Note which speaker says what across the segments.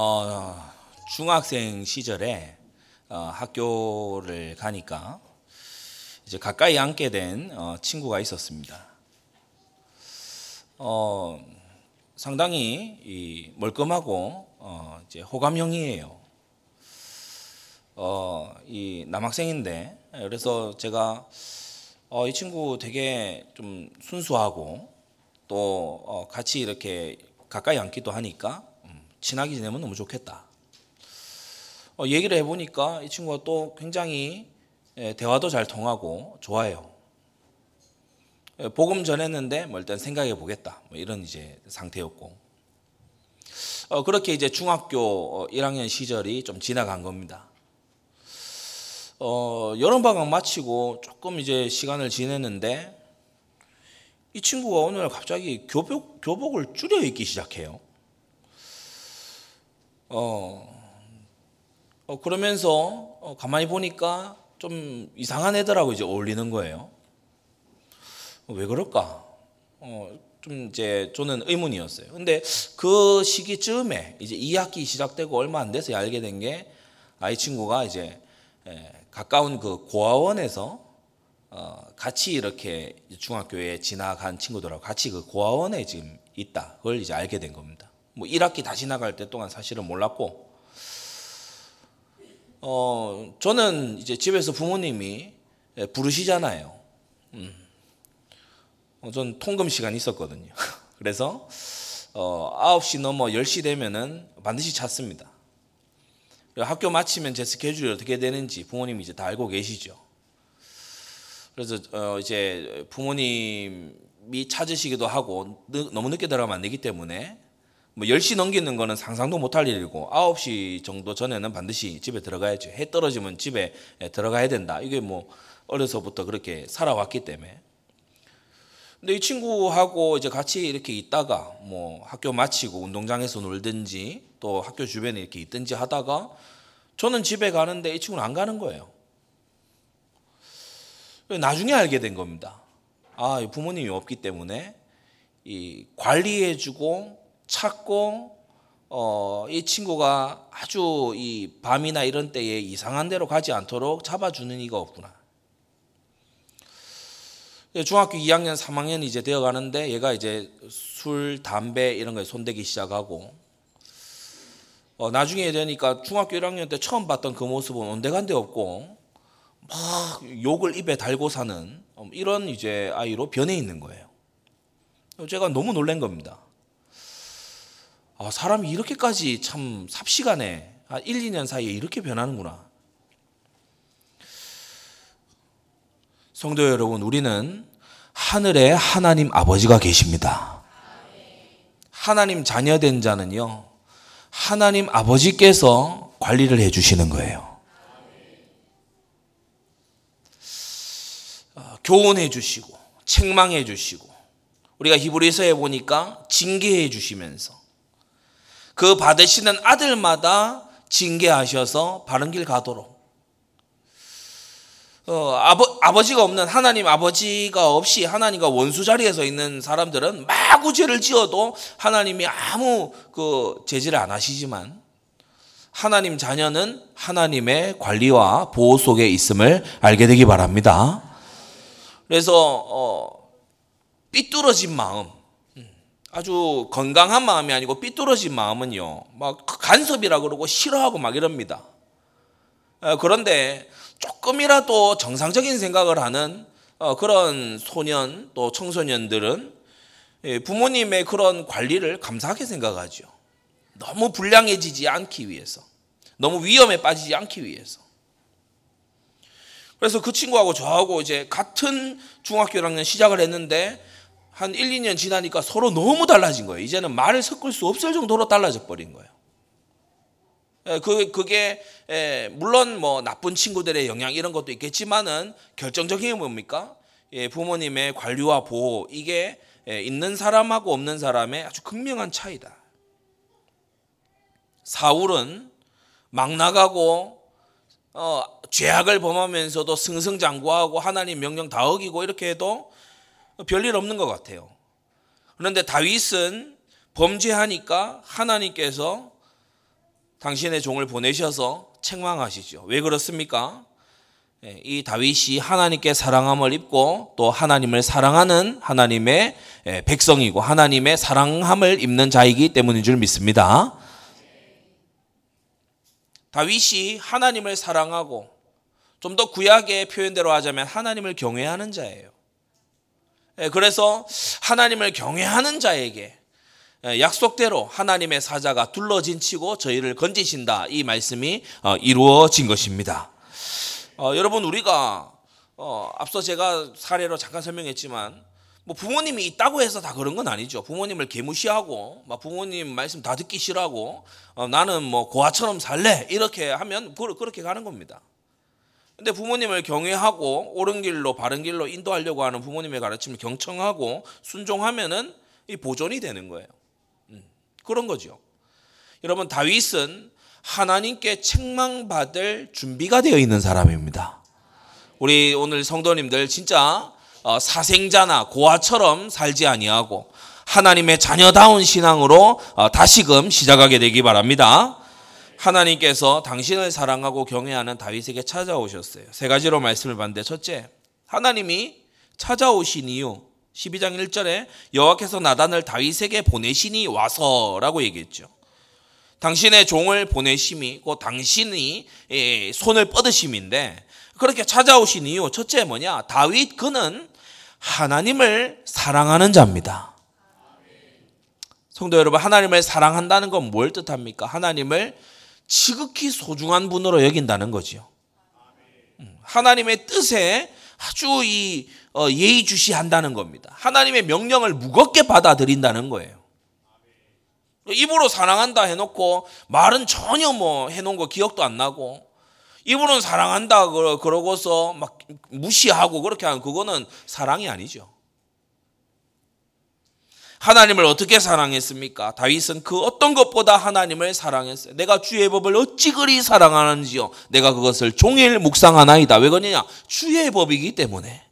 Speaker 1: 어, 중학생 시절에 어, 학교를 가니까 이제 가까이 앉게 된 어, 친구가 있었습니다. 어, 상당히 이 멀끔하고 어, 이제 호감형이에요. 어, 이 남학생인데 그래서 제가 어, 이 친구 되게 좀 순수하고 또 어, 같이 이렇게 가까이 앉기도 하니까 음, 친하게 지내면 너무 좋겠다. 어, 얘기를 해보니까 이 친구가 또 굉장히 예, 대화도 잘 통하고 좋아요. 예, 복음 전했는데 뭐 일단 생각해 보겠다. 뭐 이런 이제 상태였고. 어, 그렇게 이제 중학교 1학년 시절이 좀 지나간 겁니다. 어, 여름방학 마치고 조금 이제 시간을 지냈는데 이 친구가 날 갑자기 교복, 교복을 줄여 입기 시작해요. 어, 어 그러면서 어, 가만히 보니까 좀 이상한 애들하고 이제 어울리는 거예요. 어, 왜 그럴까? 어, 좀 이제 저는 의문이었어요. 근데 그 시기쯤에 이제 2학기 시작되고 얼마 안 돼서 알게 된 게 아이 친구가 이제 가까운 그 고아원에서 어, 같이 이렇게 중학교에 지나간 친구들하고 같이 그 고아원에 지금 있다. 그걸 이제 알게 된 겁니다. 뭐 1학기 다 지나갈 때 동안 사실은 몰랐고, 어, 저는 이제 집에서 부모님이 예, 부르시잖아요. 음. 어, 전 통금 시간이 있었거든요. 그래서, 어, 9시 넘어 10시 되면은 반드시 찾습니다. 학교 마치면 제 스케줄이 어떻게 되는지 부모님이 이제 다 알고 계시죠. 그래서 어 이제 부모님이 찾으시기도 하고 너무 늦게 들어가면 안 되기 때문에 뭐 10시 넘기는 거는 상상도 못할 일이고 9시 정도 전에는 반드시 집에 들어가야죠. 해 떨어지면 집에 들어가야 된다. 이게 뭐 어려서부터 그렇게 살아왔기 때문에. 근데 이 친구하고 이제 같이 이렇게 있다가 뭐 학교 마치고 운동장에서 놀든지 또 학교 주변에 이렇게 있든지 하다가 저는 집에 가는데 이 친구는 안 가는 거예요. 나중에 알게 된 겁니다. 아, 부모님이 없기 때문에 이 관리해주고 찾고 어, 이 친구가 아주 이 밤이나 이런 때에 이상한 데로 가지 않도록 잡아주는 이가 없구나. 중학교 2학년, 3학년 이제 되어 가는데 얘가 이제 술, 담배 이런 거에 손대기 시작하고 어, 나중에 되니까 중학교 1학년 때 처음 봤던 그 모습은 온데간데 없고 막 욕을 입에 달고 사는 어, 이런 이제 아이로 변해 있는 거예요. 제가 너무 놀란 겁니다. 아, 사람이 이렇게까지 참 삽시간에 1, 2년 사이에 이렇게 변하는구나. 성도 여러분, 우리는 하늘에 하나님 아버지가 계십니다. 하나님 자녀된 자는요, 하나님 아버지께서 관리를 해 주시는 거예요. 교훈해 주시고 책망해 주시고 우리가 히브리서에 보니까 징계해 주시면서 그 받으시는 아들마다 징계하셔서 바른 길 가도록 어, 아버, 아버지가 없는 하나님 아버지가 없이 하나님과 원수 자리에 서 있는 사람들은 마구 죄를 지어도 하나님이 아무 그 제지를 안 하시지만 하나님 자녀는 하나님의 관리와 보호 속에 있음을 알게 되기 바랍니다. 그래서 어, 삐뚤어진 마음, 음, 아주 건강한 마음이 아니고 삐뚤어진 마음은요, 막 간섭이라 그러고 싫어하고 막 이럽니다. 어, 그런데 조금이라도 정상적인 생각을 하는 어, 그런 소년 또 청소년들은 예, 부모님의 그런 관리를 감사하게 생각하죠. 너무 불량해지지 않기 위해서, 너무 위험에 빠지지 않기 위해서. 그래서 그 친구하고 저하고 이제 같은 중학교 1학년 시작을 했는데 한 1, 2년 지나니까 서로 너무 달라진 거예요. 이제는 말을 섞을 수 없을 정도로 달라져 버린 거예요. 예, 그, 그게, 예, 물론 뭐 나쁜 친구들의 영향 이런 것도 있겠지만은 결정적인 게 뭡니까? 예, 부모님의 관리와 보호, 이게 있는 사람하고 없는 사람의 아주 극명한 차이다. 사울은 막 나가고 어, 죄악을 범하면서도 승승장구하고 하나님 명령 다 어기고 이렇게 해도 별일 없는 것 같아요. 그런데 다윗은 범죄하니까 하나님께서 당신의 종을 보내셔서 책망하시죠. 왜 그렇습니까? 예, 이 다윗이 하나님께 사랑함을 입고 또 하나님을 사랑하는 하나님의 예, 백성이고 하나님의 사랑함을 입는 자이기 때문인 줄 믿습니다. 다윗이 하나님을 사랑하고 좀 더 구약의 표현대로 하자면 하나님을 경외하는 자예요. 예, 그래서 하나님을 경외하는 자에게 약속대로 하나님의 사자가 둘러진 치고 저희를 건지신다. 이 말씀이 어, 이루어진 것입니다. 어, 여러분 우리가 어, 앞서 제가 사례로 잠깐 설명했지만 뭐 부모님이 있다고 해서 다 그런 건 아니죠. 부모님을 개무시하고 막 부모님 말씀 다 듣기 싫어하고 어, 나는 뭐 고아처럼 살래 이렇게 하면 그렇게 가는 겁니다. 근데 부모님을 경외하고 옳은 길로 바른 길로 인도하려고 하는 부모님의 가르침을 경청하고 순종하면은 이 보존이 되는 거예요. 음, 그런 거죠. 여러분 다윗은 하나님께 책망받을 준비가 되어 있는 사람입니다. 우리 오늘 성도님들 진짜 어, 사생자나 고아처럼 살지 아니하고 하나님의 자녀다운 신앙으로 어, 다시금 시작하게 되기 바랍니다. 하나님께서 당신을 사랑하고 경외하는 다윗에게 찾아오셨어요. 세 가지로 말씀을 봤는데 첫째, 하나님이 찾아오신 이유 12장 1절에 여호와께서 나단을 다윗에게 보내시니 와서라고 얘기했죠. 당신의 종을 보내심이 곧 당신이 예, 손을 뻗으심인데 그렇게 찾아오신 이유 첫째 뭐냐? 다윗 그는 하나님을 사랑하는 자입니다. 성도 여러분, 하나님을 사랑한다는 건 뭘 뜻합니까? 하나님을 지극히 소중한 분으로 여긴다는 거지요. 음, 하나님의 뜻에 아주 이 어, 예의주시한다는 겁니다. 하나님의 명령을 무겁게 받아들인다는 거예요. 입으로 사랑한다 해놓고 말은 전혀 뭐 해놓은 거 기억도 안 나고 입으로는 사랑한다 그러고서 막 무시하고 그렇게 하는 그거는 사랑이 아니죠. 하나님을 어떻게 사랑했습니까? 다윗은 그 어떤 것보다 하나님을 사랑했어요. 내가 주의 법을 어찌 그리 사랑하는지요. 내가 그것을 종일 묵상하나이다. 왜 그러냐? 주의 법이기 때문에.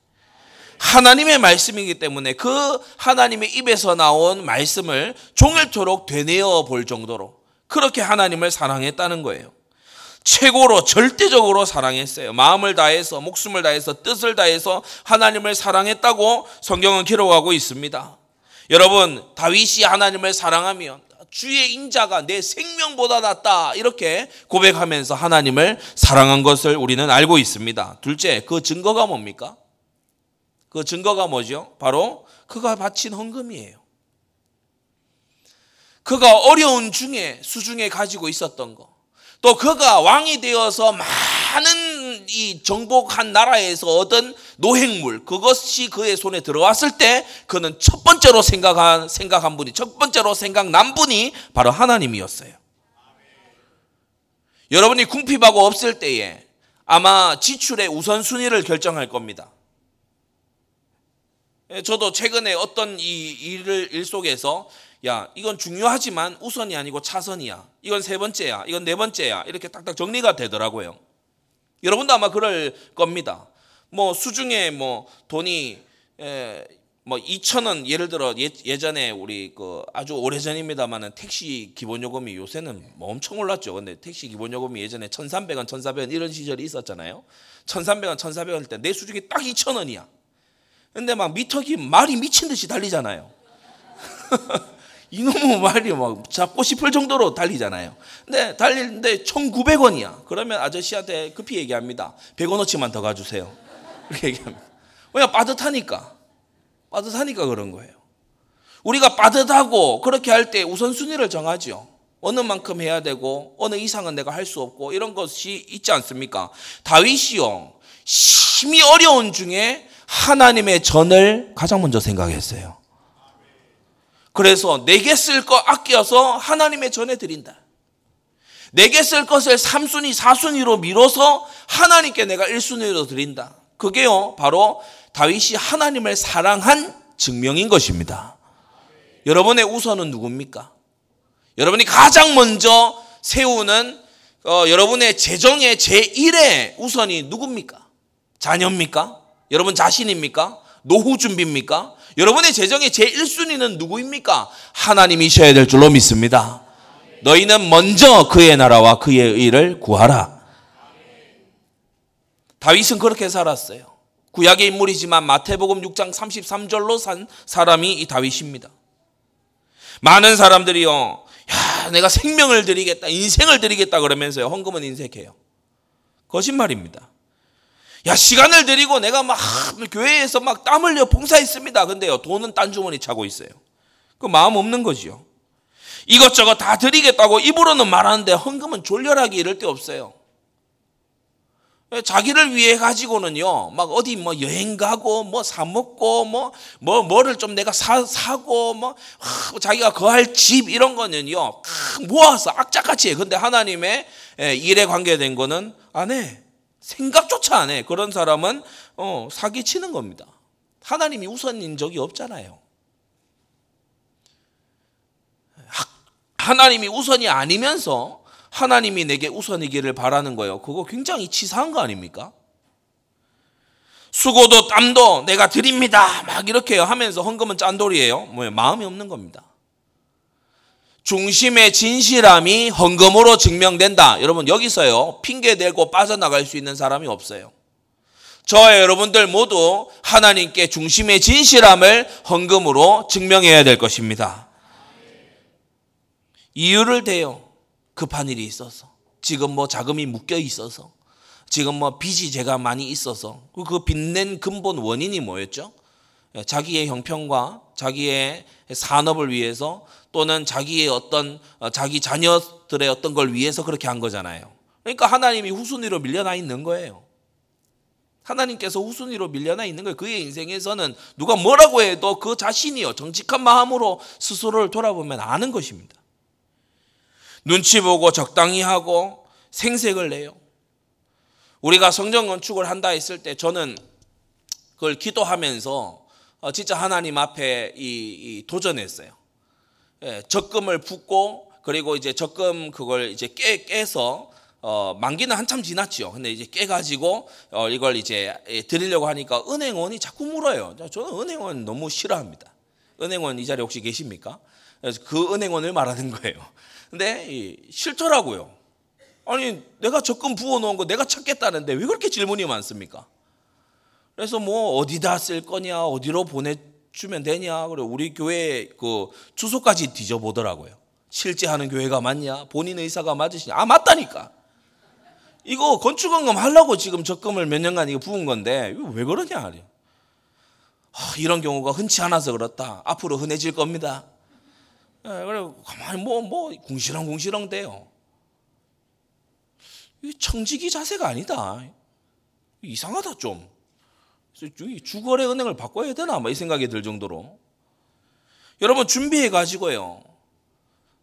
Speaker 1: 하나님의 말씀이기 때문에 그 하나님의 입에서 나온 말씀을 종일토록 되뇌어 볼 정도로 그렇게 하나님을 사랑했다는 거예요. 최고로 절대적으로 사랑했어요. 마음을 다해서 목숨을 다해서 뜻을 다해서 하나님을 사랑했다고 성경은 기록하고 있습니다. 여러분 다윗이 하나님을 사랑하면 주의 인자가 내 생명보다 낫다 이렇게 고백하면서 하나님을 사랑한 것을 우리는 알고 있습니다. 둘째 그 증거가 뭡니까? 그 증거가 뭐죠? 바로 그가 바친 헌금이에요. 그가 어려운 중에 수중에 가지고 있었던 거. 또 그가 왕이 되어서 많은 이 정복한 나라에서 얻은 노획물 그것이 그의 손에 들어왔을 때 그는 첫 번째로 생각한 생각한 분이 첫 번째로 생각난 분이 바로 하나님이었어요. 여러분이 궁핍하고 없을 때에 아마 지출의 우선순위를 결정할 겁니다. 예, 저도 최근에 어떤 이 일을 일 속에서 야 이건 중요하지만 우선이 아니고 차선이야. 이건 세 번째야. 이건 네 번째야. 이렇게 딱딱 정리가 되더라고요. 여러분도 아마 그럴 겁니다. 뭐 수중에 뭐 돈이 에, 뭐 2천 원 예를 들어 예, 전에 우리 그 아주 오래 전입니다만은 택시 기본 요금이 요새는 뭐 엄청 올랐죠. 근데 택시 기본 요금이 예전에 1,300원, 1,400원 이런 시절이 있었잖아요. 1,300원, 1,400원 때내 수중에 딱 2천 원이야. 근데 막 미터기 말이 미친 듯이 달리잖아요. 이놈의 말이 막 잡고 싶을 정도로 달리잖아요. 근데 달리는데 1,900원이야. 그러면 아저씨한테 급히 얘기합니다. 100원어치만 더 가주세요. 그렇게 얘기합니다. 왜냐 빠듯하니까. 빠듯하니까 그런 거예요. 우리가 빠듯하고 그렇게 할 때 우선순위를 정하죠. 어느 만큼 해야 되고 어느 이상은 내가 할 수 없고 이런 것이 있지 않습니까? 다윗이요. 심히 어려운 중에 하나님의 전을 가장 먼저 생각했어요. 그래서 내게 쓸 거 아껴서 하나님의 전에 드린다. 내게 쓸 것을 3순위, 4순위로 미뤄서 하나님께 내가 1순위로 드린다. 그게요, 바로 다윗이 하나님을 사랑한 증명인 것입니다. 여러분의 우선은 누굽니까? 여러분이 가장 먼저 세우는 어, 여러분의 재정의 제1의 우선이 누굽니까? 자녀입니까? 여러분 자신입니까? 노후 준비입니까? 여러분의 재정의 제1순위는 누구입니까? 하나님이셔야 될 줄로 믿습니다. 너희는 먼저 그의 나라와 그의 의를 구하라. 다윗은 그렇게 살았어요. 구약의 인물이지만 마태복음 6장 33절로 산 사람이 이 다윗입니다. 많은 사람들이요, 야, 내가 생명을 드리겠다, 인생을 드리겠다 그러면서요, 헌금은 인색해요. 거짓말입니다. 야, 시간을 들이고 내가 막 교회에서 막 땀 흘려 봉사했습니다. 근데요, 돈은 딴 주머니 차고 있어요. 그 마음 없는 거지요. 이것저것 다 드리겠다고 입으로는 말하는데 헌금은 졸렬하게 이럴 데 없어요. 자기를 위해 가지고는요, 막 어디 뭐 여행 가고, 뭐 사먹고, 뭐, 뭐, 뭐를 좀 내가 사, 사고, 뭐, 하, 자기가 거할 집 이런 거는요, 모아서 악착같이 해. 근데 하나님의 일에 관계된 거는 안 해. 생각조차 안 해. 그런 사람은 어, 사기치는 겁니다. 하나님이 우선인 적이 없잖아요. 하나님이 우선이 아니면서 하나님이 내게 우선이기를 바라는 거예요. 그거 굉장히 치사한 거 아닙니까? 수고도 땀도 내가 드립니다. 막 이렇게 하면서 헌금은 짠돌이에요. 뭐예요? 마음이 없는 겁니다. 중심의 진실함이 헌금으로 증명된다. 여러분 여기서요 핑계 대고 빠져나갈 수 있는 사람이 없어요. 저와 여러분들 모두 하나님께 중심의 진실함을 헌금으로 증명해야 될 것입니다. 이유를 대요. 급한 일이 있어서. 지금 뭐 자금이 묶여 있어서. 지금 뭐 빚이 제가 많이 있어서. 그 빚낸 근본 원인이 뭐였죠? 자기의 형편과 자기의 산업을 위해서 또는 자기의 어떤 어, 자기 자녀들의 어떤 걸 위해서 그렇게 한 거잖아요. 그러니까 하나님이 후순위로 밀려나 있는 거예요. 하나님께서 후순위로 밀려나 있는 거예요. 그의 인생에서는 누가 뭐라고 해도 그 자신이요. 정직한 마음으로 스스로를 돌아보면 아는 것입니다. 눈치 보고 적당히 하고 생색을 내요. 우리가 성전 건축을 한다 했을 때 저는 그걸 기도하면서 어, 진짜 하나님 앞에 이, 도전했어요. 예, 적금을 붓고 그리고 이제 적금 그걸 이제 깨 깨서 어, 만기는 한참 지났지요. 근데 이제 깨가지고 어, 이걸 이제 예, 드리려고 하니까 은행원이 자꾸 물어요. 저는 은행원 너무 싫어합니다. 은행원 이 자리에 혹시 계십니까? 그래서 그 은행원을 말하는 거예요. 근데 이, 싫더라고요. 아니 내가 적금 부어놓은 거 내가 찾겠다는데 왜 그렇게 질문이 많습니까? 그래서 뭐 어디다 쓸 거냐, 어디로 보내 주면 되냐? 그래 우리 교회 그 주소까지 뒤져보더라고요. 실제 하는 교회가 맞냐? 본인 의사가 맞으시냐? 아 맞다니까. 이거 건축원금 하려고 지금 적금을 몇 년간 이거 부은 건데 이거 왜 그러냐? 아, 이런 경우가 흔치 않아서 그렇다. 앞으로 흔해질 겁니다. 예, 그래 가만히 뭐뭐 뭐, 궁시렁 궁시렁 돼요. 이 청지기 자세가 아니다. 이상하다 좀. 주거래 은행을 바꿔야 되나? 뭐 이 생각이 들 정도로. 여러분 준비해 가지고요.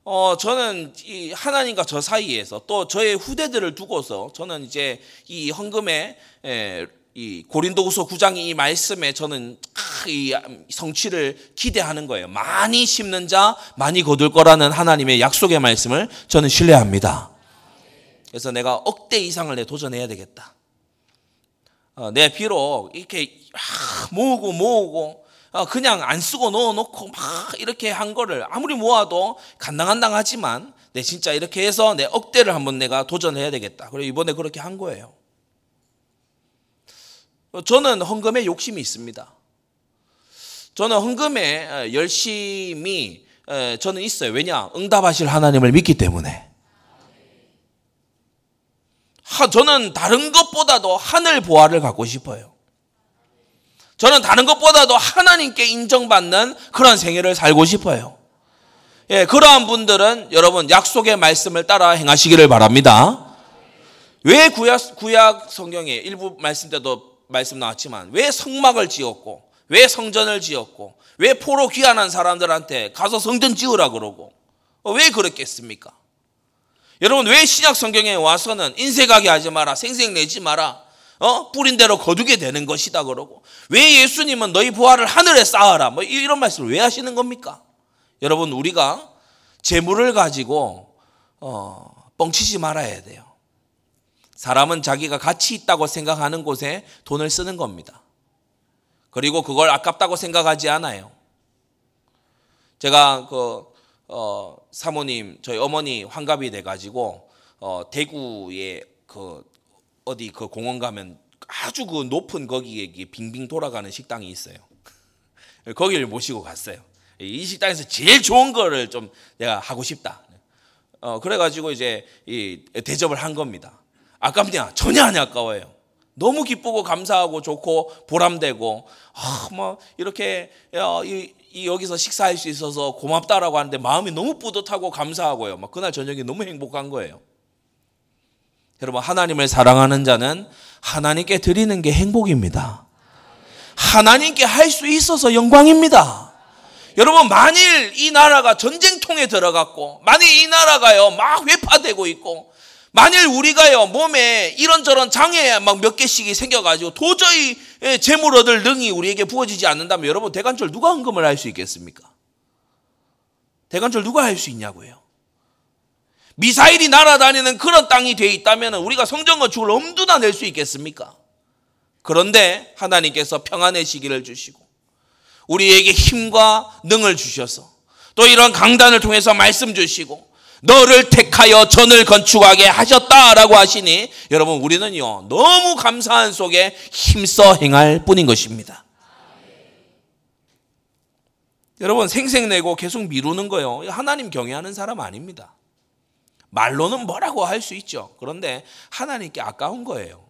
Speaker 1: 어, 저는 이 하나님과 저 사이에서 또 저의 후대들을 두고서 저는 이제 이 헌금의 에, 이 고린도후서 9장 이 말씀에 저는 이 성취를 기대하는 거예요. 많이 심는 자 많이 거둘 거라는 하나님의 약속의 말씀을 저는 신뢰합니다. 그래서 내가 억대 이상을 내 도전해야 되겠다. 어, 내 비록 이렇게 모으고 모으고 어, 그냥 안 쓰고 넣어놓고 막 이렇게 한 거를 아무리 모아도 간당간당하지만 내 진짜 이렇게 해서 내 억대를 한번 내가 도전해야 되겠다. 그리고 이번에 그렇게 한 거예요. 어, 저는 헌금에 욕심이 있습니다. 저는 헌금에 열심히 저는 있어요. 왜냐? 응답하실 하나님을 믿기 때문에. 저는 다른 것보다도 하늘 보화를 갖고 싶어요. 저는 다른 것보다도 하나님께 인정받는 그런 생애를 살고 싶어요. 예, 그러한 분들은 여러분 약속의 말씀을 따라 행하시기를 바랍니다. 왜 구약, 구약 성경에 일부 말씀 때도 말씀 나왔지만 왜 성막을 지었고 왜 성전을 지었고 왜 포로 귀환한 사람들한테 가서 성전 지으라 그러고 왜 그랬겠습니까? 여러분 왜 신약 성경에 와서는 인색하게 하지 마라, 생색 내지 마라, 어 뿌린 대로 거두게 되는 것이다 그러고 왜 예수님은 너희 부활을 하늘에 쌓아라 뭐 이런 말씀을 왜 하시는 겁니까? 여러분 우리가 재물을 가지고 어, 뻥치지 말아야 돼요. 사람은 자기가 가치 있다고 생각하는 곳에 돈을 쓰는 겁니다. 그리고 그걸 아깝다고 생각하지 않아요. 제가 그 어, 사모님 저희 어머니 환갑이 돼가지고 어, 대구에 그 어디 그 공원 가면 아주 그 높은 거기에 빙빙 돌아가는 식당이 있어요. 거기를 모시고 갔어요. 이 식당에서 제일 좋은 거를 좀 내가 하고 싶다. 어, 그래가지고 이제 이 대접을 한 겁니다. 아깝냐? 전혀 안 아까워요. 너무 기쁘고 감사하고 좋고 보람되고 아, 뭐 이렇게 어, 이, 이 여기서 식사할 수 있어서 고맙다라고 하는데 마음이 너무 뿌듯하고 감사하고요. 막 그날 저녁에 너무 행복한 거예요. 여러분 하나님을 사랑하는 자는 하나님께 드리는 게 행복입니다. 하나님께 할 수 있어서 영광입니다. 여러분 만일 이 나라가 전쟁통에 들어갔고 만일 이 나라가요 막 회파되고 있고 만일 우리가요 몸에 이런저런 장애 막 몇 개씩이 생겨가지고 도저히 예, 재물 얻을 능이 우리에게 부어지지 않는다면 여러분 대관절 누가 헌금을 할 수 있겠습니까? 대관절 누가 할 수 있냐고요? 미사일이 날아다니는 그런 땅이 돼 있다면 우리가 성전 건축을 엄두나 낼 수 있겠습니까? 그런데 하나님께서 평안의 시기를 주시고 우리에게 힘과 능을 주셔서 또 이런 강단을 통해서 말씀 주시고 너를 택하여 전을 건축하게 하셨다라고 하시니 여러분 우리는요 너무 감사한 속에 힘써 행할 뿐인 것입니다. 여러분 생색내고 계속 미루는 거요 하나님 경외하는 사람 아닙니다. 말로는 뭐라고 할 수 있죠. 그런데 하나님께 아까운 거예요.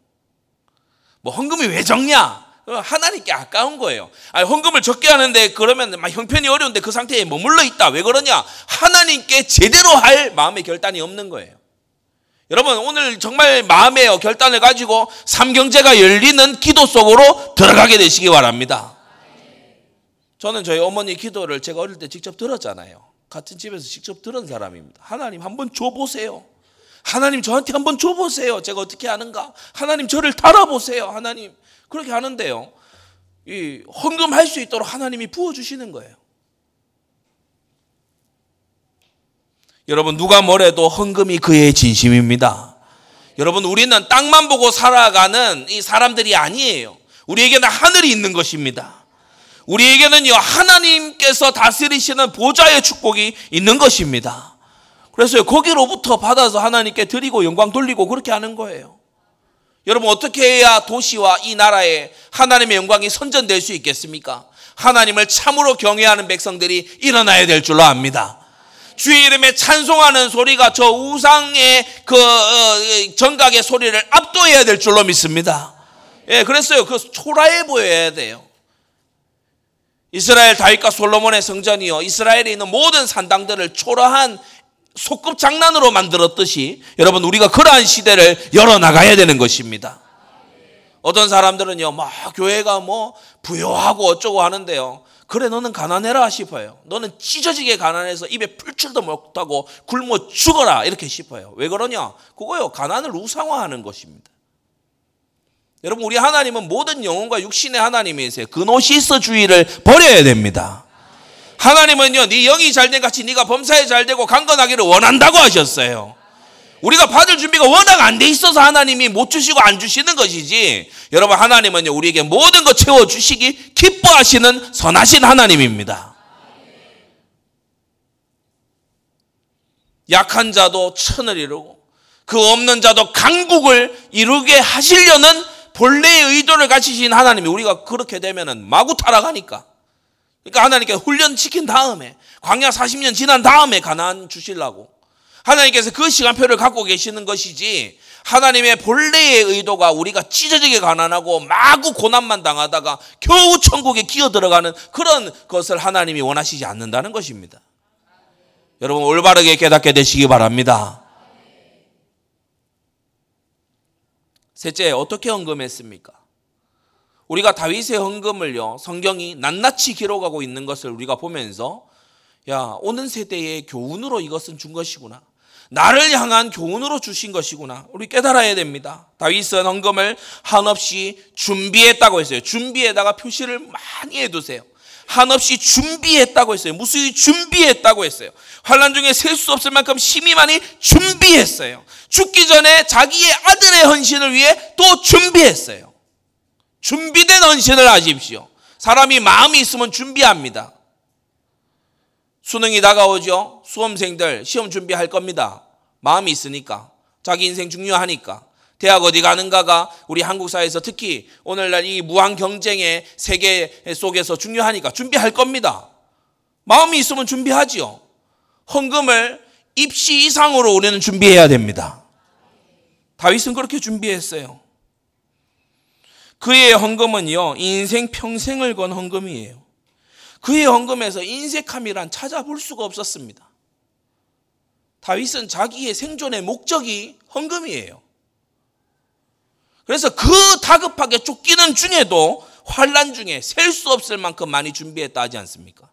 Speaker 1: 뭐 헌금이 왜 적냐? 어, 하나님께 아까운 거예요. 아니, 헌금을 적게 하는데 그러면 막 형편이 어려운데 그 상태에 머물러 있다. 왜 그러냐? 하나님께 제대로 할 마음의 결단이 없는 거예요. 여러분 오늘 정말 마음의 결단을 가지고 삼경제가 열리는 기도 속으로 들어가게 되시기 바랍니다. 저는 저희 어머니 기도를 제가 어릴 때 직접 들었잖아요. 같은 집에서 직접 들은 사람입니다. 하나님 한번 줘보세요. 하나님 저한테 한번 줘보세요. 제가 어떻게 하는가? 하나님 저를 달아보세요. 하나님 그렇게 하는데요. 이 헌금할 수 있도록 하나님이 부어 주시는 거예요. 여러분 누가 뭐래도 헌금이 그의 진심입니다. 여러분 우리는 땅만 보고 살아가는 이 사람들이 아니에요. 우리에게는 하늘이 있는 것입니다. 우리에게는요 하나님께서 다스리시는 보좌의 축복이 있는 것입니다. 그래서 거기로부터 받아서 하나님께 드리고 영광 돌리고 그렇게 하는 거예요. 여러분 어떻게 해야 도시와 이 나라에 하나님의 영광이 선전될 수 있겠습니까? 하나님을 참으로 경외하는 백성들이 일어나야 될 줄로 압니다. 주의 이름에 찬송하는 소리가 저 우상의 그 어, 정각의 소리를 압도해야 될 줄로 믿습니다. 예, 그랬어요. 그 초라해 보여야 돼요. 이스라엘 다윗과 솔로몬의 성전이요. 이스라엘에 있는 모든 산당들을 초라한 소급 장난으로 만들었듯이 여러분 우리가 그러한 시대를 열어 나가야 되는 것입니다. 어떤 사람들은요, 막 교회가 뭐 부여하고 어쩌고 하는데요. 그래, 너는 가난해라 싶어요. 너는 찢어지게 가난해서 입에 풀칠도 못하고 굶어 죽어라. 이렇게 싶어요. 왜 그러냐? 그거요, 가난을 우상화하는 것입니다. 여러분, 우리 하나님은 모든 영혼과 육신의 하나님이세요. 그노시스주의를 버려야 됩니다. 하나님은요, 네 영이 잘된 같이 네가 범사에 잘 되고 강건하기를 원한다고 하셨어요. 우리가 받을 준비가 워낙 안 돼 있어서 하나님이 못 주시고 안 주시는 것이지. 여러분 하나님은요 우리에게 모든 것 채워 주시기 기뻐하시는 선하신 하나님입니다. 약한 자도 천을 이루고 그 없는 자도 강국을 이루게 하시려는 본래의 의도를 가지신 하나님이 우리가 그렇게 되면은 마구 타락하니까 그러니까 하나님께 훈련 시킨 다음에 광야 40년 지난 다음에 가나안 주실라고 하나님께서 그 시간표를 갖고 계시는 것이지 하나님의 본래의 의도가 우리가 찢어지게 가난하고 마구 고난만 당하다가 겨우 천국에 기어 들어가는 그런 것을 하나님이 원하시지 않는다는 것입니다. 여러분 올바르게 깨닫게 되시기 바랍니다. 셋째 어떻게 헌금했습니까? 우리가 다윗의 헌금을요 성경이 낱낱이 기록하고 있는 것을 우리가 보면서 야 오는 세대의 교훈으로 이것은 준 것이구나. 나를 향한 교훈으로 주신 것이구나. 우리 깨달아야 됩니다. 다윗은 헌금을 한없이 준비했다고 했어요. 준비에다가 표시를 많이 해두세요. 한없이 준비했다고 했어요. 무수히 준비했다고 했어요. 환란 중에 셀 수 없을 만큼 힘이 많이 준비했어요. 죽기 전에 자기의 아들의 헌신을 위해 또 준비했어요. 준비된 헌신을 하십시오. 사람이 마음이 있으면 준비합니다. 수능이 다가오죠. 수험생들 시험 준비할 겁니다. 마음이 있으니까. 자기 인생 중요하니까. 대학 어디 가는가가 우리 한국 사회에서 특히 오늘날 이 무한 경쟁의 세계 속에서 중요하니까 준비할 겁니다. 마음이 있으면 준비하지요. 헌금을 입시 이상으로 우리는 준비해야 됩니다. 다윗은 그렇게 준비했어요. 그의 헌금은요, 인생 평생을 건 헌금이에요. 그의 헌금에서 인색함이란 찾아볼 수가 없었습니다. 다윗은 자기의 생존의 목적이 헌금이에요. 그래서 그 다급하게 쫓기는 중에도 환란 중에 셀 수 없을 만큼 많이 준비했다 하지 않습니까?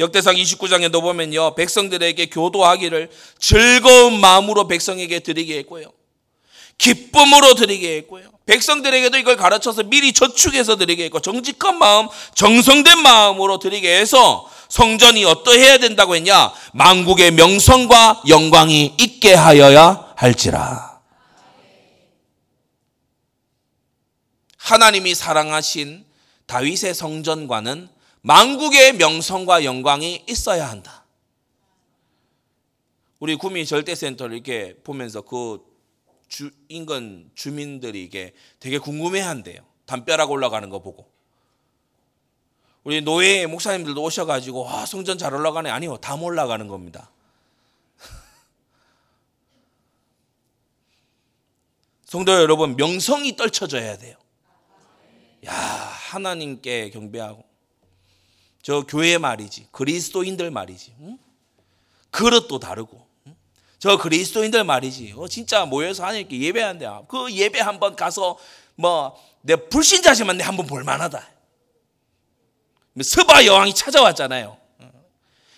Speaker 1: 역대상 29장에도 보면요. 백성들에게 교도하기를 즐거운 마음으로 백성에게 드리게 했고요. 기쁨으로 드리게 했고요. 백성들에게도 이걸 가르쳐서 미리 저축해서 드리게 했고 정직한 마음, 정성된 마음으로 드리게 해서 성전이 어떠해야 된다고 했냐? 만국의 명성과 영광이 있게 하여야 할지라. 하나님이 사랑하신 다윗의 성전과는 만국의 명성과 영광이 있어야 한다. 우리 구미 절대센터를 이렇게 보면서 그 주, 인근 주민들이 이게 되게 궁금해 한대요. 담벼락 올라가는 거 보고. 우리 노예 목사님들도 오셔가지고, 아, 성전 잘 올라가네. 아니요. 담 올라가는 겁니다. 성도 여러분, 명성이 떨쳐져야 돼요. 야, 하나님께 경배하고. 저 교회 말이지. 그리스도인들 말이지. 응? 그릇도 다르고. 응? 저 그리스도인들 말이지. 어, 진짜 모여서 하나님께 예배한대. 그 예배 한번 가서 뭐, 내 불신자지만 내 한번 볼만하다. 스바 여왕이 찾아왔잖아요.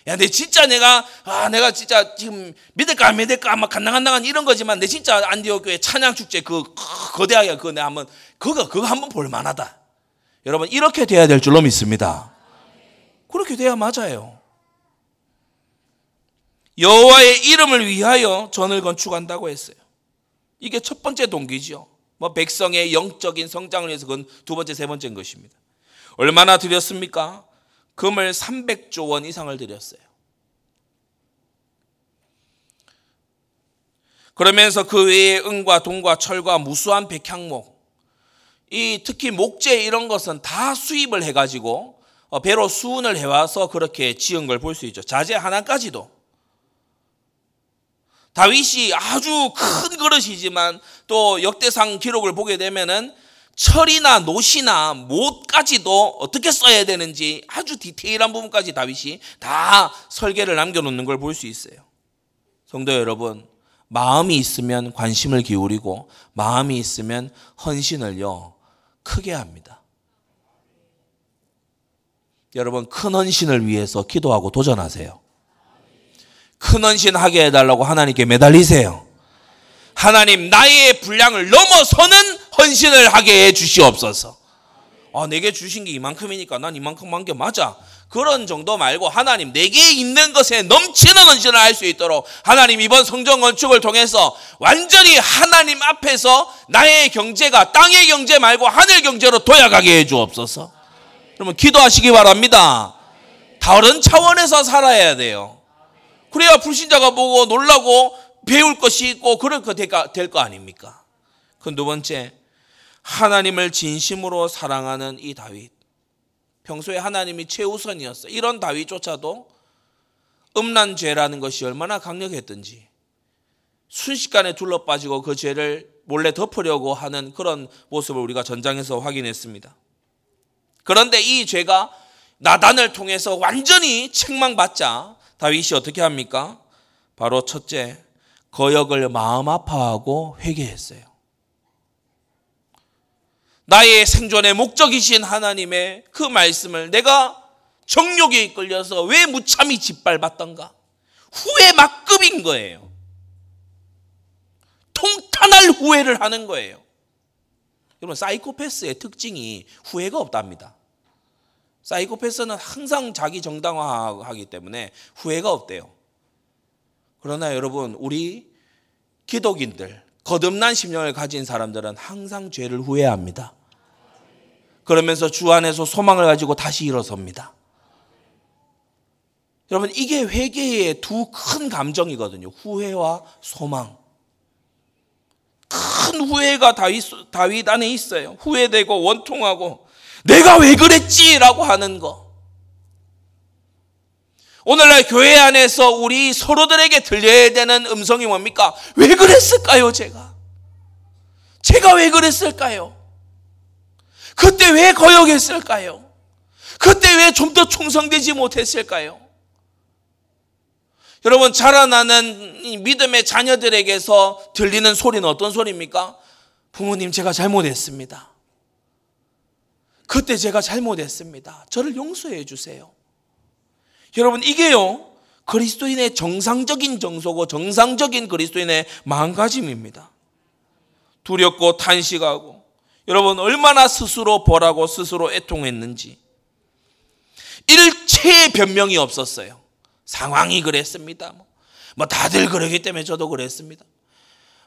Speaker 1: 야, 내 진짜 내가, 아, 내가 진짜 지금 믿을까 안 믿을까 아마 간당간당한 이런 거지만 내 진짜 안디옥 교회 찬양 축제 그 거대하게 그거 내가 한번, 그거, 그거 한번 볼만하다. 여러분, 이렇게 돼야 될 줄로 믿습니다. 그렇게 돼야 맞아요. 여호와의 이름을 위하여 전을 건축한다고 했어요. 이게 첫 번째 동기죠. 뭐 백성의 영적인 성장을 위해서 그건 두 번째, 세 번째인 것입니다. 얼마나 드렸습니까? 금을 300조 원 이상을 드렸어요. 그러면서 그 외에 은과 동과 철과 무수한 백향목, 이 특히 목재 이런 것은 다 수입을 해가지고 어, 배로 수운을 해와서 그렇게 지은 걸 볼 수 있죠. 자재 하나까지도. 다윗이 아주 큰 그릇이지만 또 역대상 기록을 보게 되면은 철이나 노시나 못까지도 어떻게 써야 되는지 아주 디테일한 부분까지 다윗이 다 설계를 남겨놓는 걸 볼 수 있어요. 성도 여러분, 마음이 있으면 관심을 기울이고 마음이 있으면 헌신을요 크게 합니다. 여러분 큰 헌신을 위해서 기도하고 도전하세요. 큰 헌신 하게 해달라고 하나님께 매달리세요. 하나님 나의 분량을 넘어서는 헌신을 하게 해 주시옵소서. 아, 내게 주신 게 이만큼이니까 난 이만큼 한게 맞아. 그런 정도 말고 하나님 내게 있는 것에 넘치는 헌신을 할 수 있도록 하나님 이번 성전 건축을 통해서 완전히 하나님 앞에서 나의 경제가 땅의 경제 말고 하늘 경제로 도약하게 해 주옵소서. 그러면 기도하시기 바랍니다. 다른 차원에서 살아야 돼요. 그래야 불신자가 보고 놀라고 배울 것이 있고 그럴 거될거 아닙니까? 그 두 번째 하나님을 진심으로 사랑하는 이 다윗. 평소에 하나님이 최우선이었어. 이런 다윗조차도 음란 죄라는 것이 얼마나 강력했던지 순식간에 둘러빠지고 그 죄를 몰래 덮으려고 하는 그런 모습을 우리가 전장에서 확인했습니다. 그런데 이 죄가 나단을 통해서 완전히 책망받자 다윗이 어떻게 합니까? 바로 첫째, 거역을 마음 아파하고 회개했어요. 나의 생존의 목적이신 하나님의 그 말씀을 내가 정욕에 이끌려서 왜 무참히 짓밟았던가? 후회 막급인 거예요. 통탄할 후회를 하는 거예요. 여러분, 사이코패스의 특징이 후회가 없답니다. 사이코패스는 항상 자기 정당화하기 때문에 후회가 없대요. 그러나 여러분, 우리 기독인들, 거듭난 심령을 가진 사람들은 항상 죄를 후회합니다. 그러면서 주 안에서 소망을 가지고 다시 일어섭니다. 여러분 이게 회개의 두 큰 감정이거든요. 후회와 소망. 큰 후회가 다윗, 다윗 안에 있어요. 후회되고 원통하고 내가 왜 그랬지 라고 하는 거. 오늘날 교회 안에서 우리 서로들에게 들려야 되는 음성이 뭡니까? 왜 그랬을까요, 제가? 제가 왜 그랬을까요? 그때 왜 거역했을까요? 그때 왜 좀 더 충성되지 못했을까요? 여러분, 자라나는 믿음의 자녀들에게서 들리는 소리는 어떤 소리입니까? 부모님, 제가 잘못했습니다. 그때 제가 잘못했습니다. 저를 용서해 주세요. 여러분, 이게요, 그리스도인의 정상적인 정서고 정상적인 그리스도인의 마음가짐입니다. 두렵고 탄식하고, 여러분, 얼마나 스스로 벌하고 스스로 애통했는지. 일체의 변명이 없었어요. 상황이 그랬습니다. 뭐, 뭐 다들 그러기 때문에 저도 그랬습니다.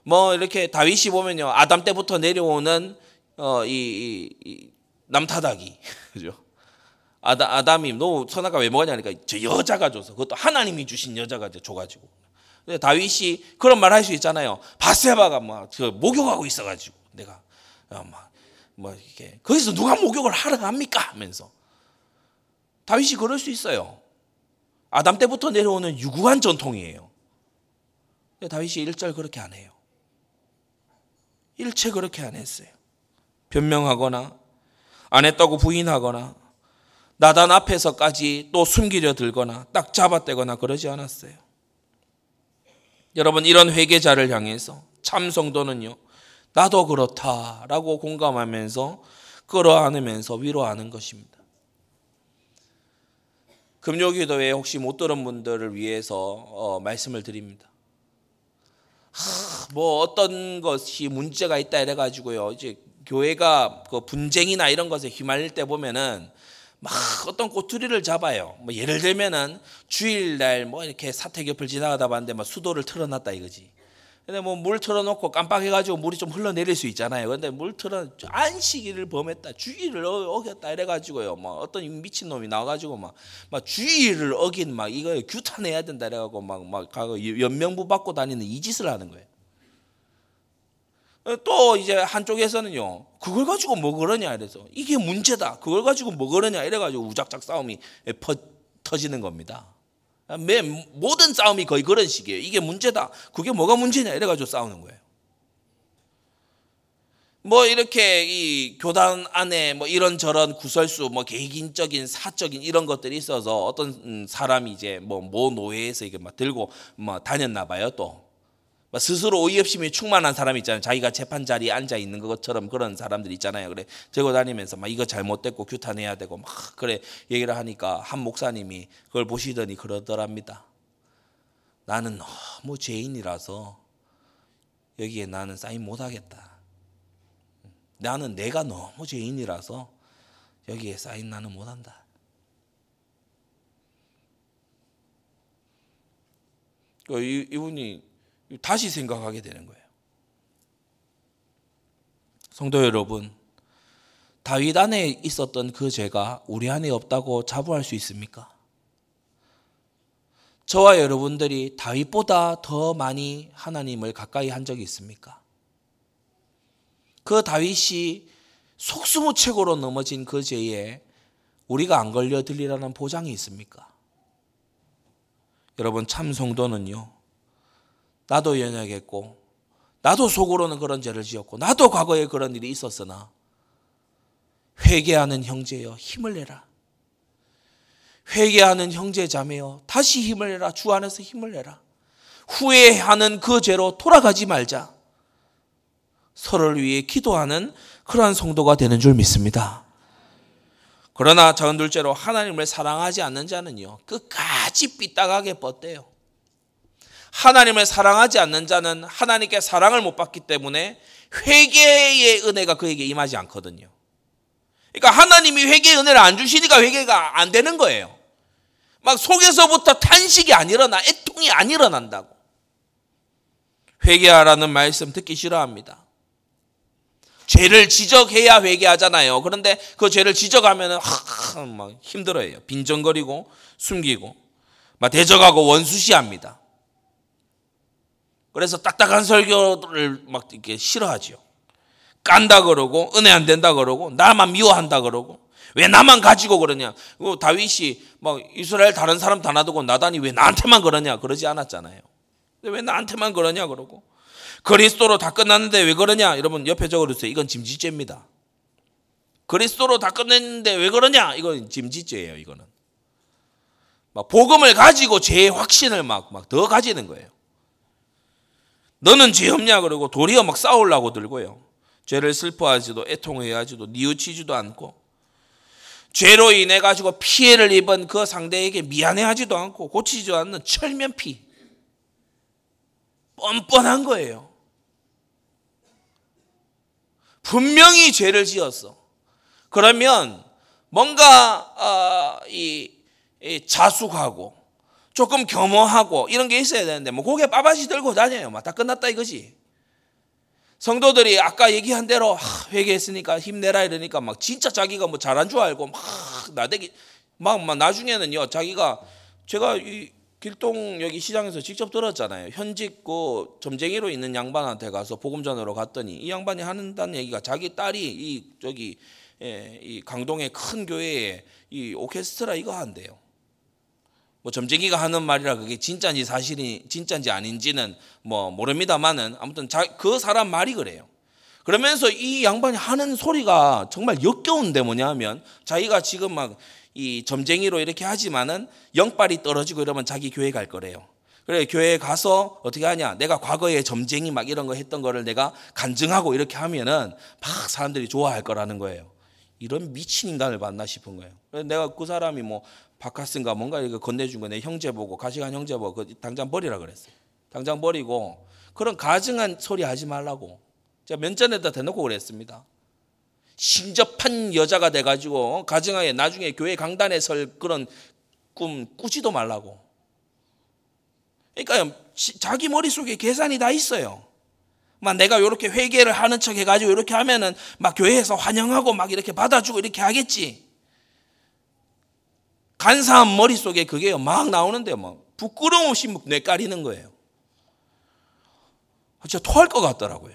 Speaker 1: 뭐 이렇게 다윗이 보면요 아담 때부터 내려오는 어, 이, 이, 이 남타닥이 그죠? 아담, 아담이 너 선악과 왜 먹었냐니까 저 여자가 줘서 그것도 하나님이 주신 여자가 줘가지고 근데 다윗이 그런 말 할 수 있잖아요. 바세바가 막저 목욕하고 있어가지고 내가 어, 막뭐 이렇게 거기서 누가 목욕을 하러 갑니까 하면서 다윗이 그럴 수 있어요. 아담 때부터 내려오는 유구한 전통이에요. 다윗이 일절 그렇게 안 해요. 일체 그렇게 안 했어요. 변명하거나 안 했다고 부인하거나 나단 앞에서까지 또 숨기려 들거나 딱 잡아떼거나 그러지 않았어요. 여러분 이런 회개자를 향해서 참 성도는요. 나도 그렇다라고 공감하면서 끌어안으면서 위로하는 것입니다. 금요기도에 혹시 못 들은 분들을 위해서 어, 말씀을 드립니다. 하, 뭐 어떤 것이 문제가 있다 이래 가지고요. 이제 교회가 그 분쟁이나 이런 것에 휘말릴 때 보면은 막 어떤 꼬투리를 잡아요. 뭐 예를 들면은 주일날 뭐 이렇게 사택 옆을 지나가다 봤는데 막 수도를 틀어놨다 이거지. 근데 뭐 물 틀어놓고 깜빡해가지고 물이 좀 흘러내릴 수 있잖아요. 근데 물 틀어 안식일을 범했다, 주의를 어겼다 이래가지고요. 뭐 어떤 미친 놈이 나와가지고 막, 막 주의를 어긴 막 이거 규탄해야 된다 이래가고 막막 가고 연명부 받고 다니는 이 짓을 하는 거예요. 또 이제 한쪽에서는요, 그걸 가지고 뭐 그러냐 이래서 이게 문제다. 그걸 가지고 뭐 그러냐 이래가지고 우작작 싸움이 퍼, 터지는 겁니다. 매, 모든 싸움이 거의 그런 식이에요. 이게 문제다. 그게 뭐가 문제냐 이래가지고 싸우는 거예요. 뭐 이렇게 이 교단 안에 뭐 이런 저런 구설수 뭐 개인적인 사적인 이런 것들이 있어서 어떤 음, 사람이 이제 뭐 모 노예에서 이게 막 들고 뭐 다녔나 봐요 또뭐 스스로 어이없음이 충만한 사람 있잖아요. 자기가 재판 자리에 앉아 있는 것처럼 그런 사람들 있잖아요. 그래 들고 다니면서 막 이거 잘못됐고 규탄해야 되고 막 그래 얘기를 하니까 한 목사님이 그걸 보시더니 그러더랍니다. 나는 너무 죄인이라서 여기에 나는 사인 못하겠다. 나는 내가 너무 죄인이라서 여기에 사인 나는 못한다. 그 이분이 다시 생각하게 되는 거예요. 성도 여러분, 다윗 안에 있었던 그 죄가 우리 안에 없다고 자부할 수 있습니까? 저와 여러분들이 다윗보다 더 많이 하나님을 가까이 한 적이 있습니까? 그 다윗이 속수무책으로 넘어진 그 죄에 우리가 안 걸려 들리라는 보장이 있습니까? 여러분 참 성도는요. 나도 연약했고 나도 속으로는 그런 죄를 지었고 나도 과거에 그런 일이 있었으나 회개하는 형제여 힘을 내라. 회개하는 형제 자매여 다시 힘을 내라. 주 안에서 힘을 내라. 후회하는 그 죄로 돌아가지 말자. 서로를 위해 기도하는 그러한 성도가 되는 줄 믿습니다. 그러나 작은 둘째로 하나님을 사랑하지 않는 자는요 끝까지 삐딱하게 뻗대요. 하나님을 사랑하지 않는 자는 하나님께 사랑을 못 받기 때문에 회개의 은혜가 그에게 임하지 않거든요. 그러니까 하나님이 회개의 은혜를 안 주시니까 회개가 안 되는 거예요. 막 속에서부터 탄식이 안 일어나, 애통이 안 일어난다고. 회개하라는 말씀 듣기 싫어합니다. 죄를 지적해야 회개하잖아요. 그런데 그 죄를 지적하면 막 힘들어해요. 빈정거리고 숨기고 막 대적하고 원수시합니다. 그래서 딱딱한 설교를 막 이렇게 싫어하죠. 깐다 그러고 은혜 안 된다 그러고 나만 미워한다 그러고 왜 나만 가지고 그러냐? 다윗이 막 이스라엘 다른 사람 다 놔두고 나단이 왜 나한테만 그러냐? 그러지 않았잖아요. 왜 나한테만 그러냐 그러고 그리스도로 다 끝났는데 왜 그러냐? 여러분 옆에 적어주세요. 이건 짐지죄입니다. 그리스도로 다 끝냈는데 왜 그러냐? 이건 짐지죄예요. 이거는 막 복음을 가지고 죄의 확신을 막 막 더 가지는 거예요. 너는 죄 없냐 그러고 도리어 막 싸우려고 들고요. 죄를 슬퍼하지도 애통해하지도 뉘우치지도 않고 죄로 인해 가지고 피해를 입은 그 상대에게 미안해하지도 않고 고치지 않는 철면피 뻔뻔한 거예요. 분명히 죄를 지었어. 그러면 뭔가 어, 이, 이 자숙하고 조금 겸허하고 이런 게 있어야 되는데 뭐 고개 빠바시 들고 다녀요. 막 다 끝났다 이거지. 성도들이 아까 얘기한 대로 회개했으니까 힘내라 이러니까 막 진짜 자기가 뭐 잘한 줄 알고 막 나대기 막, 막 나중에는요 자기가 제가 이 길동 여기 시장에서 직접 들었잖아요. 현직 그 점쟁이로 있는 양반한테 가서 복음 전으로 갔더니 이 양반이 하는다는 얘기가 자기 딸이 이 저기 예, 이 강동의 큰 교회에 이 오케스트라 이거 한대요. 뭐 점쟁이가 하는 말이라 그게 진짜인지 사실이 진짜인지 아닌지는 뭐 모릅니다만은 아무튼 자, 그 사람 말이 그래요. 그러면서 이 양반이 하는 소리가 정말 역겨운데 뭐냐면 자기가 지금 막 이 점쟁이로 이렇게 하지만은 영빨이 떨어지고 이러면 자기 교회 갈 거래요. 그래 교회에 가서 어떻게 하냐? 내가 과거에 점쟁이 막 이런 거 했던 거를 내가 간증하고 이렇게 하면은 막 사람들이 좋아할 거라는 거예요. 이런 미친 인간을 봤나 싶은 거예요. 그래서 내가 그 사람이 뭐 바카스인가 뭔가 이렇게 건네준 거 내 형제 보고 가시간 형제 보고 그 당장 버리라 그랬어요. 당장 버리고 그런 가증한 소리 하지 말라고 제가 면전에다 대놓고 그랬습니다. 신접한 여자가 돼가지고 가증하게 나중에 교회 강단에 설 그런 꿈 꾸지도 말라고. 그러니까 자기 머릿속에 계산이 다 있어요. 막 내가 이렇게 회개를 하는 척 해가지고 이렇게 하면은 막 교회에서 환영하고 막 이렇게 받아주고 이렇게 하겠지. 간사한 머릿속에 그게 막 나오는데 막 부끄러움 없이 뇌 까리는 거예요. 진짜 토할 것 같더라고요.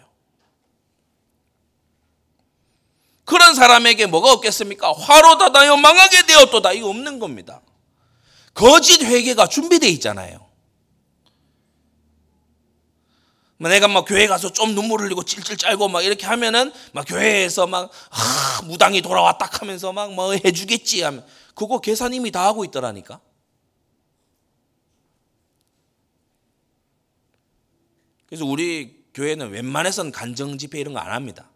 Speaker 1: 그런 사람에게 뭐가 없겠습니까? 화로 닫아요 망하게 되었도다 이거 없는 겁니다. 거짓 회개가 준비되어 있잖아요. 뭐 내가 막 교회 가서 좀 눈물 흘리고 찔찔 짤고 막 이렇게 하면은 막 교회에서 막 아, 무당이 돌아왔다 하면서 막 뭐 해주겠지 하면 그거 계산 이미 다 하고 있더라니까. 그래서 우리 교회는 웬만해선 간정 집회 이런 거 안 합니다.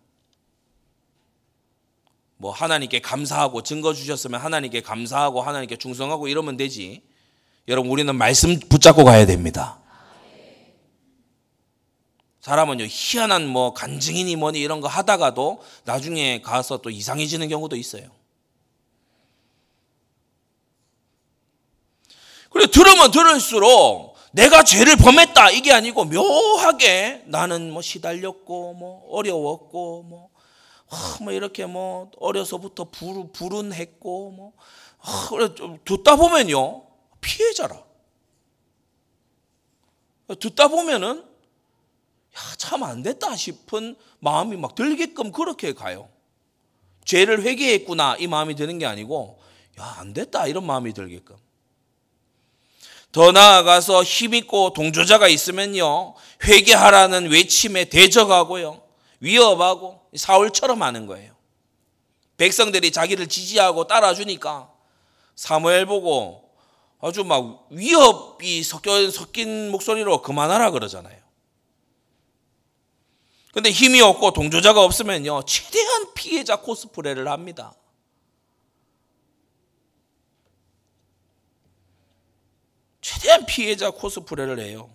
Speaker 1: 뭐 하나님께 감사하고 증거 주셨으면 하나님께 감사하고 하나님께 충성하고 이러면 되지. 여러분 우리는 말씀 붙잡고 가야 됩니다. 사람은요 희한한 뭐 간증이니 뭐니 이런 거 하다가도 나중에 가서 또 이상해지는 경우도 있어요. 그래 들으면 들을수록 내가 죄를 범했다 이게 아니고 묘하게 나는 뭐 시달렸고 뭐 어려웠고 뭐, 아, 뭐 이렇게 뭐 어려서부터 불, 불운했고 뭐 아, 그래 듣다 보면요 피해자라. 듣다 보면은 참 안 됐다 싶은 마음이 막 들게끔 그렇게 가요. 죄를 회개했구나 이 마음이 드는 게 아니고 야 안 됐다 이런 마음이 들게끔. 더 나아가서 힘있고 동조자가 있으면요 회개하라는 외침에 대적하고요 위협하고 사울처럼 하는 거예요. 백성들이 자기를 지지하고 따라주니까 사무엘 보고 아주 막 위협이 섞여, 섞인 목소리로 그만하라 그러잖아요. 근데 힘이 없고 동조자가 없으면요, 최대한 피해자 코스프레를 합니다. 최대한 피해자 코스프레를 해요.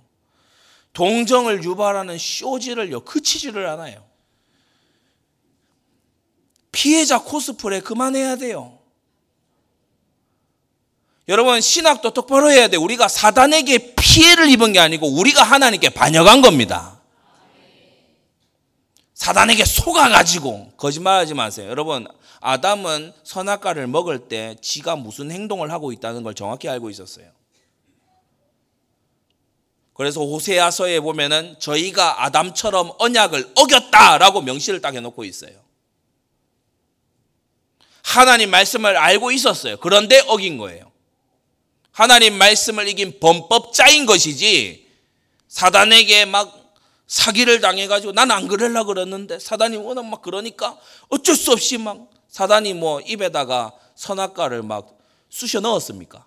Speaker 1: 동정을 유발하는 쇼지를요, 그치지를 않아요. 피해자 코스프레 그만해야 돼요. 여러분, 신학도 똑바로 해야 돼. 우리가 사단에게 피해를 입은 게 아니고 우리가 하나님께 반역한 겁니다. 사단에게 속아가지고 거짓말하지 마세요. 여러분 아담은 선악과를 먹을 때 지가 무슨 행동을 하고 있다는 걸 정확히 알고 있었어요. 그래서 호세아서에 보면은 저희가 아담처럼 언약을 어겼다라고 명시를 딱 해놓고 있어요. 하나님 말씀을 알고 있었어요. 그런데 어긴 거예요. 하나님 말씀을 이긴 범법자인 것이지 사단에게 막 사기를 당해가지고 난 안 그럴라 그랬는데 사단이 워낙 막 그러니까 어쩔 수 없이 막 사단이 뭐 입에다가 선악과를 막 쑤셔 넣었습니까?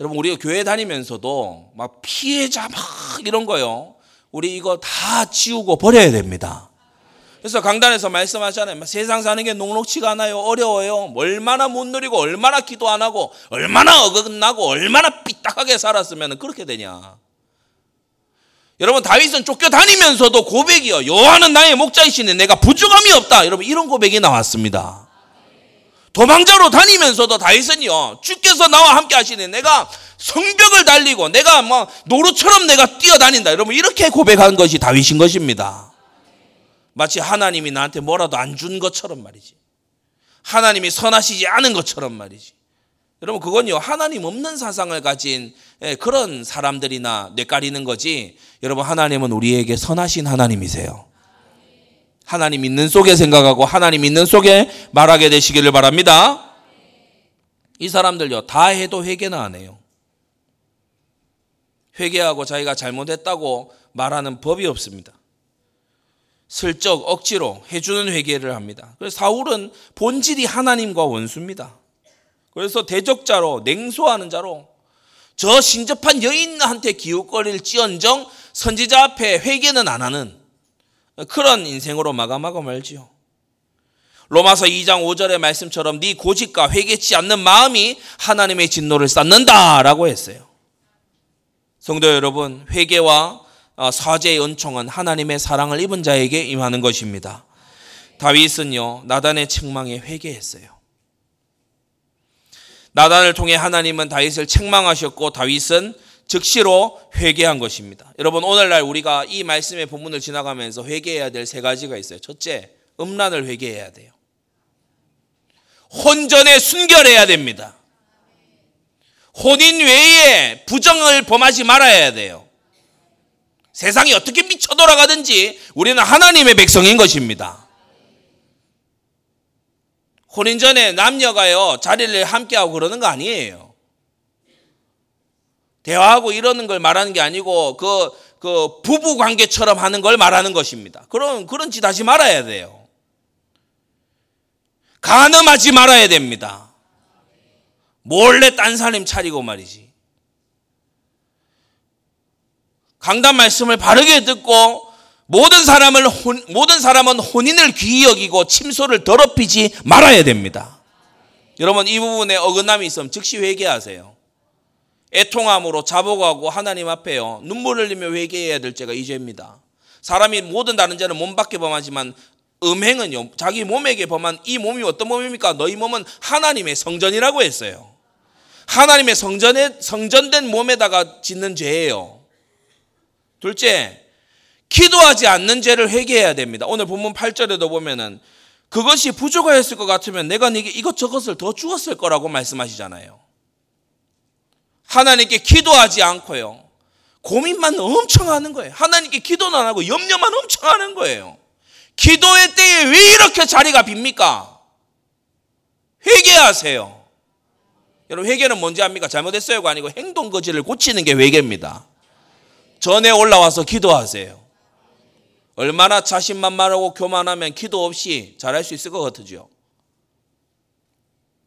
Speaker 1: 여러분 우리가 교회 다니면서도 막 피해자 막 이런 거요. 우리 이거 다 지우고 버려야 됩니다. 그래서 강단에서 말씀하잖아요. 세상 사는 게 녹록치가 않아요. 어려워요. 얼마나 못 누리고 얼마나 기도 안 하고 얼마나 어긋나고 얼마나 삐딱하게 살았으면 그렇게 되냐. 여러분 다윗은 쫓겨다니면서도 고백이요. 여호와는 나의 목자이시네. 내가 부족함이 없다. 여러분 이런 고백이 나왔습니다. 도망자로 다니면서도 다윗은요. 주께서 나와 함께 하시네. 내가 성벽을 달리고 내가 뭐 노루처럼 내가 뛰어다닌다. 여러분 이렇게 고백한 것이 다윗인 것입니다. 마치 하나님이 나한테 뭐라도 안 준 것처럼 말이지. 하나님이 선하시지 않은 것처럼 말이지. 여러분 그건요 하나님 없는 사상을 가진 예, 그런 사람들이나 뇌까리는 거지. 여러분 하나님은 우리에게 선하신 하나님이세요. 하나님 있는 속에 생각하고 하나님 있는 속에 말하게 되시기를 바랍니다. 이 사람들요 다 해도 회개는 안 해요. 회개하고 자기가 잘못했다고 말하는 법이 없습니다. 슬쩍 억지로 해주는 회개를 합니다. 그래서 사울은 본질이 하나님과 원수입니다. 그래서 대적자로 냉소하는 자로 저 신접한 여인한테 기웃거릴 지언정 선지자 앞에 회개는 안 하는 그런 인생으로 마감하고 말지요. 로마서 2장 5절의 말씀처럼 네 고집과 회개치 않는 마음이 하나님의 진노를 쌓는다라고 했어요. 성도 여러분, 회개와 어, 사죄의 은총은 하나님의 사랑을 입은 자에게 임하는 것입니다. 다윗은요, 나단의 책망에 회개했어요. 나단을 통해 하나님은 다윗을 책망하셨고 다윗은 즉시로 회개한 것입니다. 여러분 오늘날 우리가 이 말씀의 본문을 지나가면서 회개해야 될 세 가지가 있어요. 첫째, 음란을 회개해야 돼요. 혼전에 순결해야 됩니다. 혼인 외에 부정을 범하지 말아야 돼요. 세상이 어떻게 미쳐 돌아가든지 우리는 하나님의 백성인 것입니다. 혼인 전에 남녀가요, 자리를 함께하고 그러는 거 아니에요. 대화하고 이러는 걸 말하는 게 아니고, 그, 그 부부 관계처럼 하는 걸 말하는 것입니다. 그런, 그런 짓 하지 말아야 돼요. 가늠하지 말아야 됩니다. 몰래 딴 사람 차리고 말이지. 강단 말씀을 바르게 듣고 모든 사람을 혼, 모든 사람은 혼인을 귀히 여기고 침소를 더럽히지 말아야 됩니다. 여러분 이 부분에 어긋남이 있으면 즉시 회개하세요. 애통함으로 자복하고 하나님 앞에요. 눈물을 흘리며 회개해야 될 죄가 이 죄입니다. 사람이 모든 다른 죄는 몸 밖에 범하지만 음행은요. 자기 몸에게 범한 이 몸이 어떤 몸입니까? 너희 몸은 하나님의 성전이라고 했어요. 하나님의 성전에 성전된 몸에다가 짓는 죄예요. 둘째, 기도하지 않는 죄를 회개해야 됩니다. 오늘 본문 8절에도 보면은 그것이 부족하였을 것 같으면 내가 네게 이것저것을 더 주었을 거라고 말씀하시잖아요. 하나님께 기도하지 않고요. 고민만 엄청 하는 거예요. 하나님께 기도는 안 하고 염려만 엄청 하는 거예요. 기도의 때에 왜 이렇게 자리가 빕니까? 회개하세요. 여러분 회개는 뭔지 압니까? 잘못했어요가 아니고 행동 거지를 고치는 게 회개입니다. 전에 올라와서 기도하세요. 얼마나 자신만만하고 교만하면 기도 없이 잘할 수 있을 것 같으죠.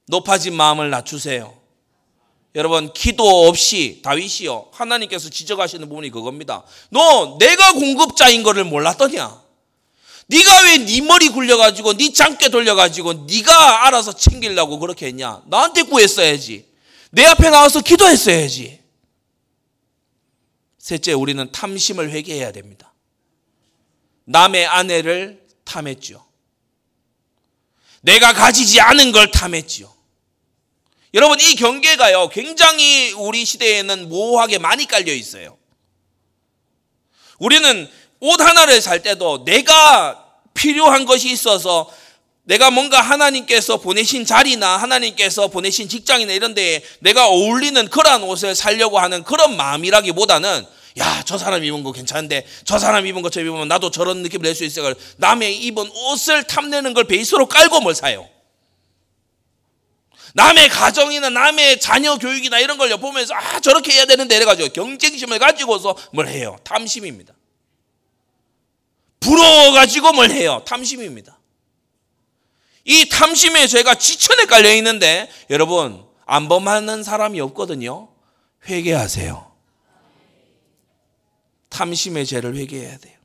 Speaker 1: 높아진 마음을 낮추세요. 여러분 기도 없이 다윗이요 하나님께서 지적하시는 부분이 그겁니다. 너 내가 공급자인 것을 몰랐더냐? 네가 왜 네 머리 굴려가지고 네 장깨 돌려가지고 네가 알아서 챙기려고 그렇게 했냐? 나한테 구했어야지. 내 앞에 나와서 기도했어야지. 셋째, 우리는 탐심을 회개해야 됩니다. 남의 아내를 탐했죠. 내가 가지지 않은 걸 탐했지요. 여러분, 이 경계가요, 굉장히 우리 시대에는 모호하게 많이 깔려 있어요. 우리는 옷 하나를 살 때도 내가 필요한 것이 있어서 내가 뭔가 하나님께서 보내신 자리나 하나님께서 보내신 직장이나 이런 데에 내가 어울리는 그러한 옷을 살려고 하는 그런 마음이라기보다는 야, 저 사람 입은 거 괜찮은데 저 사람 입은 것처럼 입으면 나도 저런 느낌을 낼수 있어. 남의 입은 옷을 탐내는 걸 베이스로 깔고 뭘 사요. 남의 가정이나 남의 자녀 교육이나 이런 걸 보면서 아, 저렇게 해야 되는데 이래가지고 경쟁심을 가지고서 뭘 해요. 탐심입니다. 부러워가지고 뭘 해요. 탐심입니다. 이 탐심의 죄가 지천에 깔려 있는데 여러분 안 범하는 사람이 없거든요. 회개하세요. 탐심의 죄를 회개해야 돼요.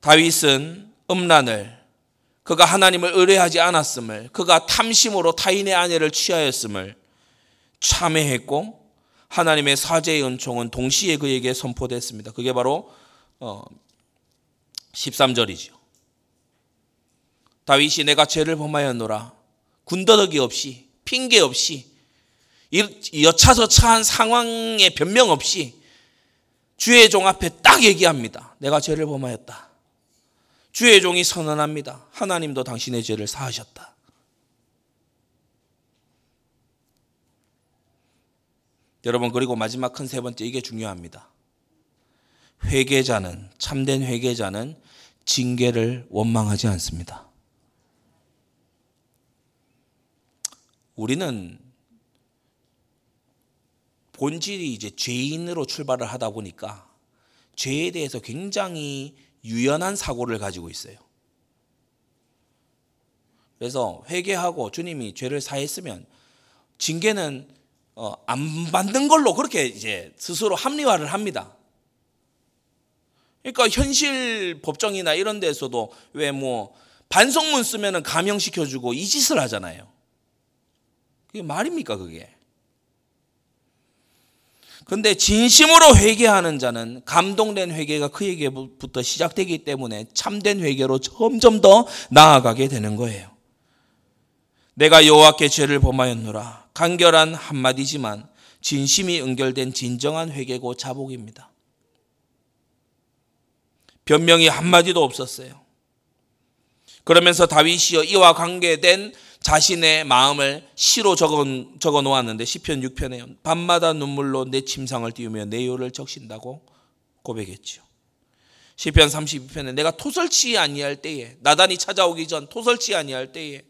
Speaker 1: 다윗은 음란을 그가 하나님을 의뢰하지 않았음을 그가 탐심으로 타인의 아내를 취하였음을 참회했고 하나님의 사제의 은총은 동시에 그에게 선포됐습니다. 그게 바로 13절이죠. 어, 다윗이 내가 죄를 범하였노라. 군더더기 없이 핑계 없이 여차저차한 상황에 변명 없이 주의 종 앞에 딱 얘기합니다. 내가 죄를 범하였다. 주의 종이 선언합니다. 하나님도 당신의 죄를 사하셨다. 여러분 그리고 마지막 큰 세 번째 이게 중요합니다. 회개자는 참된 회개자는 징계를 원망하지 않습니다. 우리는 본질이 이제 죄인으로 출발을 하다 보니까 죄에 대해서 굉장히 유연한 사고를 가지고 있어요. 그래서 회개하고 주님이 죄를 사했으면 징계는 어, 안 받는 걸로 그렇게 이제 스스로 합리화를 합니다. 그러니까 현실 법정이나 이런 데서도 왜 뭐 반성문 쓰면은 감형시켜주고 이 짓을 하잖아요. 그게 말입니까, 그게? 근데 진심으로 회개하는 자는 감동된 회개가 그에게부터 시작되기 때문에 참된 회개로 점점 더 나아가게 되는 거예요. 내가 여호와께 죄를 범하였노라. 간결한 한마디지만 진심이 연결된 진정한 회개고 자복입니다. 변명이 한마디도 없었어요. 그러면서 다윗이여 이와 관계된 자신의 마음을 시로 적어, 적어 놓았는데 시편 6편에 밤마다 눈물로 내 침상을 띄우며 내 요를 적신다고 고백했죠. 시편 32편에 내가 토설치 아니할 때에 나단이 찾아오기 전 토설치 아니할 때에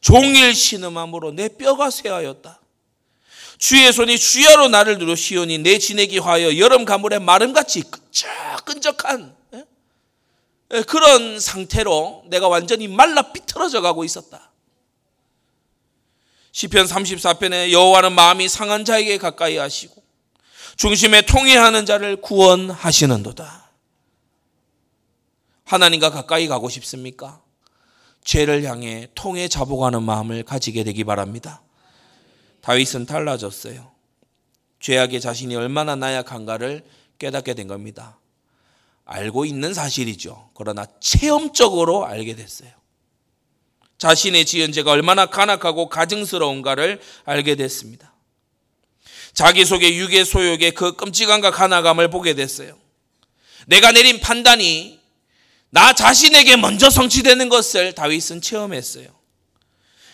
Speaker 1: 종일 신음함으로 내 뼈가 쇠하였다. 주의 손이 주야로 나를 누르시오니 내 지내기 화여 여름 가물에 마름같이 끈적끈적한 예, 그런 상태로 내가 완전히 말라 비틀어져 가고 있었다. 시편 34편에 여호와는 마음이 상한 자에게 가까이 하시고 중심에 통해하는 자를 구원하시는도다. 하나님과 가까이 가고 싶습니까? 죄를 향해 통해 자복하는 마음을 가지게 되기 바랍니다. 다윗은 달라졌어요. 죄악의 자신이 얼마나 나약한가를 깨닫게 된 겁니다. 알고 있는 사실이죠. 그러나 체험적으로 알게 됐어요. 자신의 지은 죄가 얼마나 간악하고 가증스러운가를 알게 됐습니다. 자기 속의 유괴 소욕의 그 끔찍함과 간악함을 보게 됐어요. 내가 내린 판단이 나 자신에게 먼저 성취되는 것을 다윗은 체험했어요.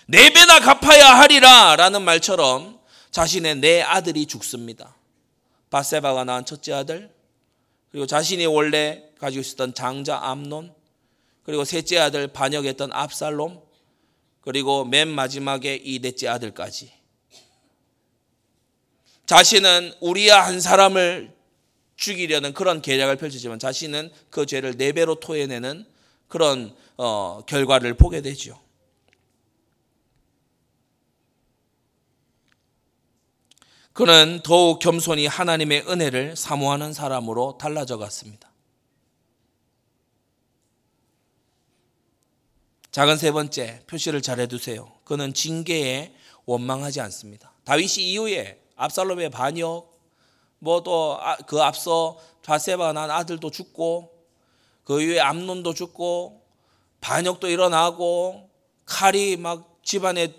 Speaker 1: 네 배나 갚아야 하리라 라는 말처럼 자신의 내 아들이 죽습니다. 바세바가 낳은 첫째 아들, 그리고 자신이 원래 가지고 있었던 장자 암논, 그리고 셋째 아들 반역했던 압살롬, 그리고 맨 마지막에 이 넷째 아들까지. 자신은 우리야 한 사람을 죽이려는 그런 계략을 펼치지만 자신은 그 죄를 네 배로 토해내는 그런 어, 결과를 보게 되죠. 그는 더욱 겸손히 하나님의 은혜를 사모하는 사람으로 달라져 갔습니다. 작은 세 번째 표시를 잘 해두세요. 그는 징계에 원망하지 않습니다. 다윗이 이후에 압살롬의 반역, 뭐 또그 아, 앞서 좌세바가 난 아들도 죽고 그 이후에 암론도 죽고 반역도 일어나고 칼이 막 집안에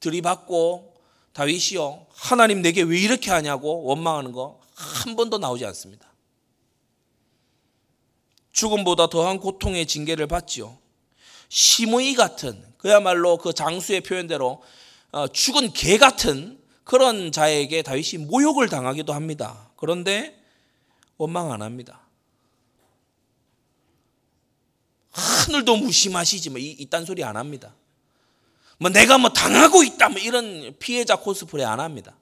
Speaker 1: 들이받고 다윗이요. 하나님 내게 왜 이렇게 하냐고 원망하는 거 한 번도 나오지 않습니다. 죽음보다 더한 고통의 징계를 받지요. 심의 같은 그야말로 그 장수의 표현대로 어, 죽은 개 같은 그런 자에게 다윗이 모욕을 당하기도 합니다. 그런데 원망 안 합니다. 하늘도 무심하시지 뭐 이딴 소리 안 합니다. 뭐 내가 뭐 당하고 있다 뭐 이런 피해자 코스프레 안 합니다.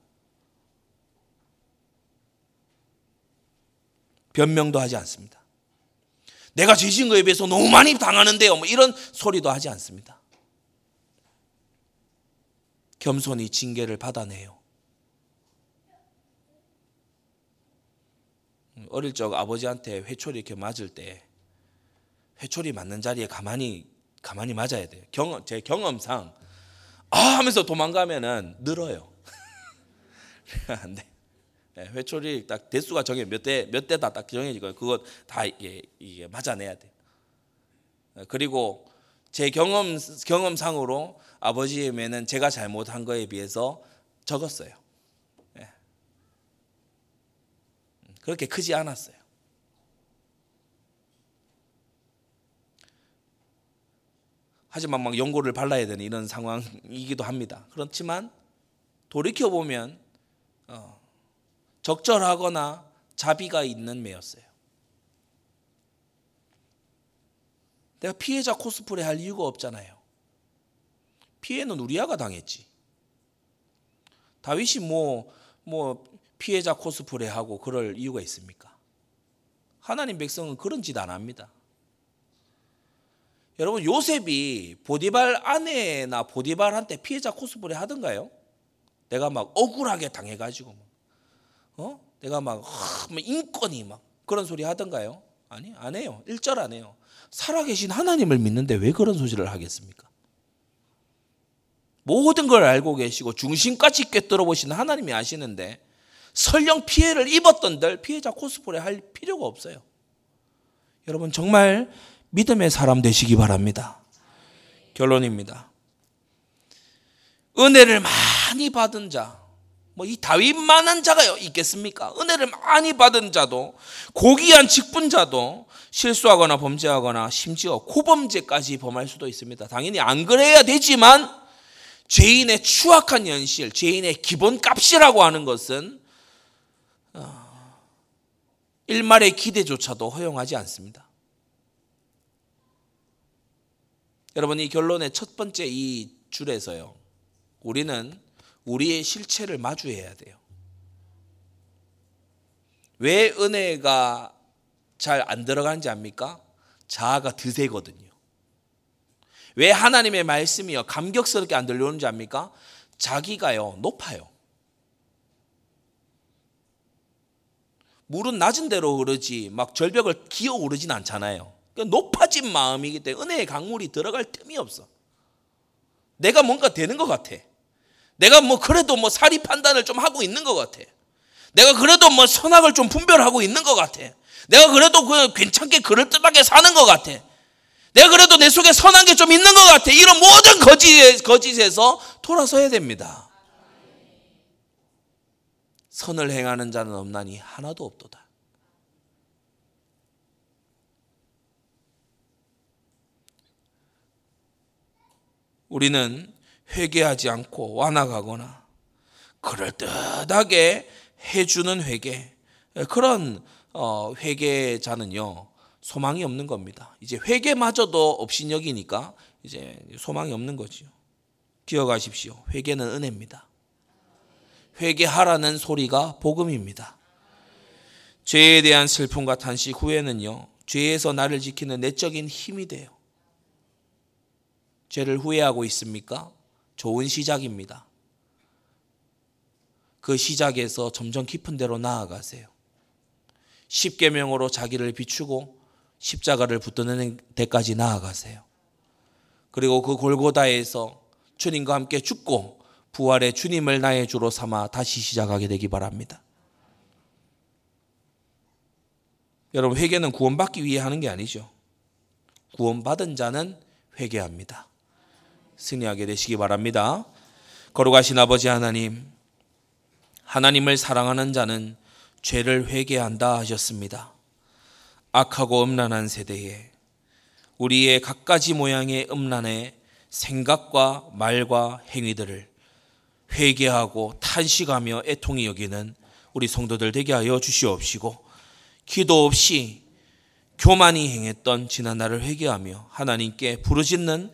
Speaker 1: 변명도 하지 않습니다. 내가 죄진 거에 비해서 너무 많이 당하는데요. 뭐 이런 소리도 하지 않습니다. 겸손히 징계를 받아내요. 어릴 적 아버지한테 회초리 이렇게 맞을 때 회초리 맞는 자리에 가만히 가만히 맞아야 돼요. 경험 제 경험상 아 하면서 도망가면은 늘어요. 안 돼. 네, 회초리 딱 대수가 정해 몇 대 몇 대다 딱 정해지고 그거 다 이게 이게 맞아내야 돼. 네, 그리고 제 경험 경험상으로 아버지의 매는 제가 잘못한 거에 비해서 적었어요. 네. 그렇게 크지 않았어요. 하지만 막 연고를 발라야 되는 이런 상황이기도 합니다. 그렇지만 돌이켜 보면 어, 적절하거나 자비가 있는 매였어요. 내가 피해자 코스프레 할 이유가 없잖아요. 피해는 우리아가 당했지. 다윗이 뭐, 뭐, 피해자 코스프레 하고 그럴 이유가 있습니까? 하나님 백성은 그런 짓 안 합니다. 여러분, 요셉이 보디발 아내나 보디발한테 피해자 코스프레 하던가요? 내가 막 억울하게 당해가지고. 뭐. 어? 내가 막, 뭐 인권이 막 그런 소리 하던가요? 아니, 안 해요. 일절 안 해요. 살아계신 하나님을 믿는데 왜 그런 소리를 하겠습니까? 모든 걸 알고 계시고 중심까지 꿰뚫어 보시는 하나님이 아시는데 설령 피해를 입었던들 피해자 코스프레 할 필요가 없어요. 여러분 정말 믿음의 사람 되시기 바랍니다. 결론입니다. 은혜를 많이 받은 자, 뭐 이 다윗만한 자가요 있겠습니까? 은혜를 많이 받은 자도 고귀한 직분자도 실수하거나 범죄하거나 심지어 고범죄까지 범할 수도 있습니다. 당연히 안 그래야 되지만 죄인의 추악한 현실, 죄인의 기본값이라고 하는 것은 어, 일말의 기대조차도 허용하지 않습니다. 여러분 이 결론의 첫 번째 이 줄에서요. 우리는 우리의 실체를 마주해야 돼요. 왜 은혜가 잘 안 들어간지 압니까? 자아가 드세거든요. 왜 하나님의 말씀이요 감격스럽게 안 들려오는지 압니까? 자기가요 높아요. 물은 낮은 대로 흐르지 막 절벽을 기어 오르진 않잖아요. 그러니까 높아진 마음이기 때문에 은혜의 강물이 들어갈 틈이 없어. 내가 뭔가 되는 것 같아. 내가 뭐 그래도 뭐 사리 판단을 좀 하고 있는 것 같아. 내가 그래도 뭐 선악을 좀 분별하고 있는 것 같아. 내가 그래도 그 괜찮게 그럴듯하게 사는 것 같아. 내가 그래도 내 속에 선한 게 좀 있는 것 같아. 이런 모든 거짓, 거짓에서 돌아서야 됩니다. 선을 행하는 자는 없나니 하나도 없도다. 우리는 회개하지 않고 완화가거나 그럴듯하게 해주는 회개 그런 어, 회개자는요 소망이 없는 겁니다. 이제 회개마저도 없인 여기니까 이제 소망이 없는 거죠. 기억하십시오. 회개는 은혜입니다. 회개하라는 소리가 복음입니다. 죄에 대한 슬픔과 탄식 후에는요 죄에서 나를 지키는 내적인 힘이 돼요. 죄를 후회하고 있습니까? 좋은 시작입니다. 그 시작에서 점점 깊은 데로 나아가세요. 십계명으로 자기를 비추고 십자가를 붙드는 데까지 나아가세요. 그리고 그 골고다에서 주님과 함께 죽고 부활의 주님을 나의 주로 삼아 다시 시작하게 되기 바랍니다. 여러분 회개는 구원받기 위해 하는 게 아니죠. 구원받은 자는 회개합니다. 승리하게 되시기 바랍니다. 거룩하신 아버지 하나님, 하나님을 사랑하는 자는 죄를 회개한다 하셨습니다. 악하고 음란한 세대에 우리의 갖가지 모양의 음란의 생각과 말과 행위들을 회개하고 탄식하며 애통히 여기는 우리 성도들 되게 하여 주시옵시고 기도 없이 교만이 행했던 지난 날을 회개하며 하나님께 부르짖는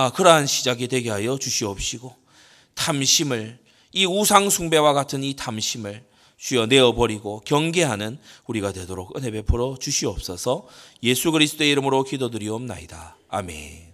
Speaker 1: 아, 그러한 시작이 되게 하여 주시옵시고 탐심을 이 우상 숭배와 같은 이 탐심을 주여 내어 버리고 경계하는 우리가 되도록 은혜 베풀어 주시옵소서 예수 그리스도의 이름으로 기도드리옵나이다. 아멘.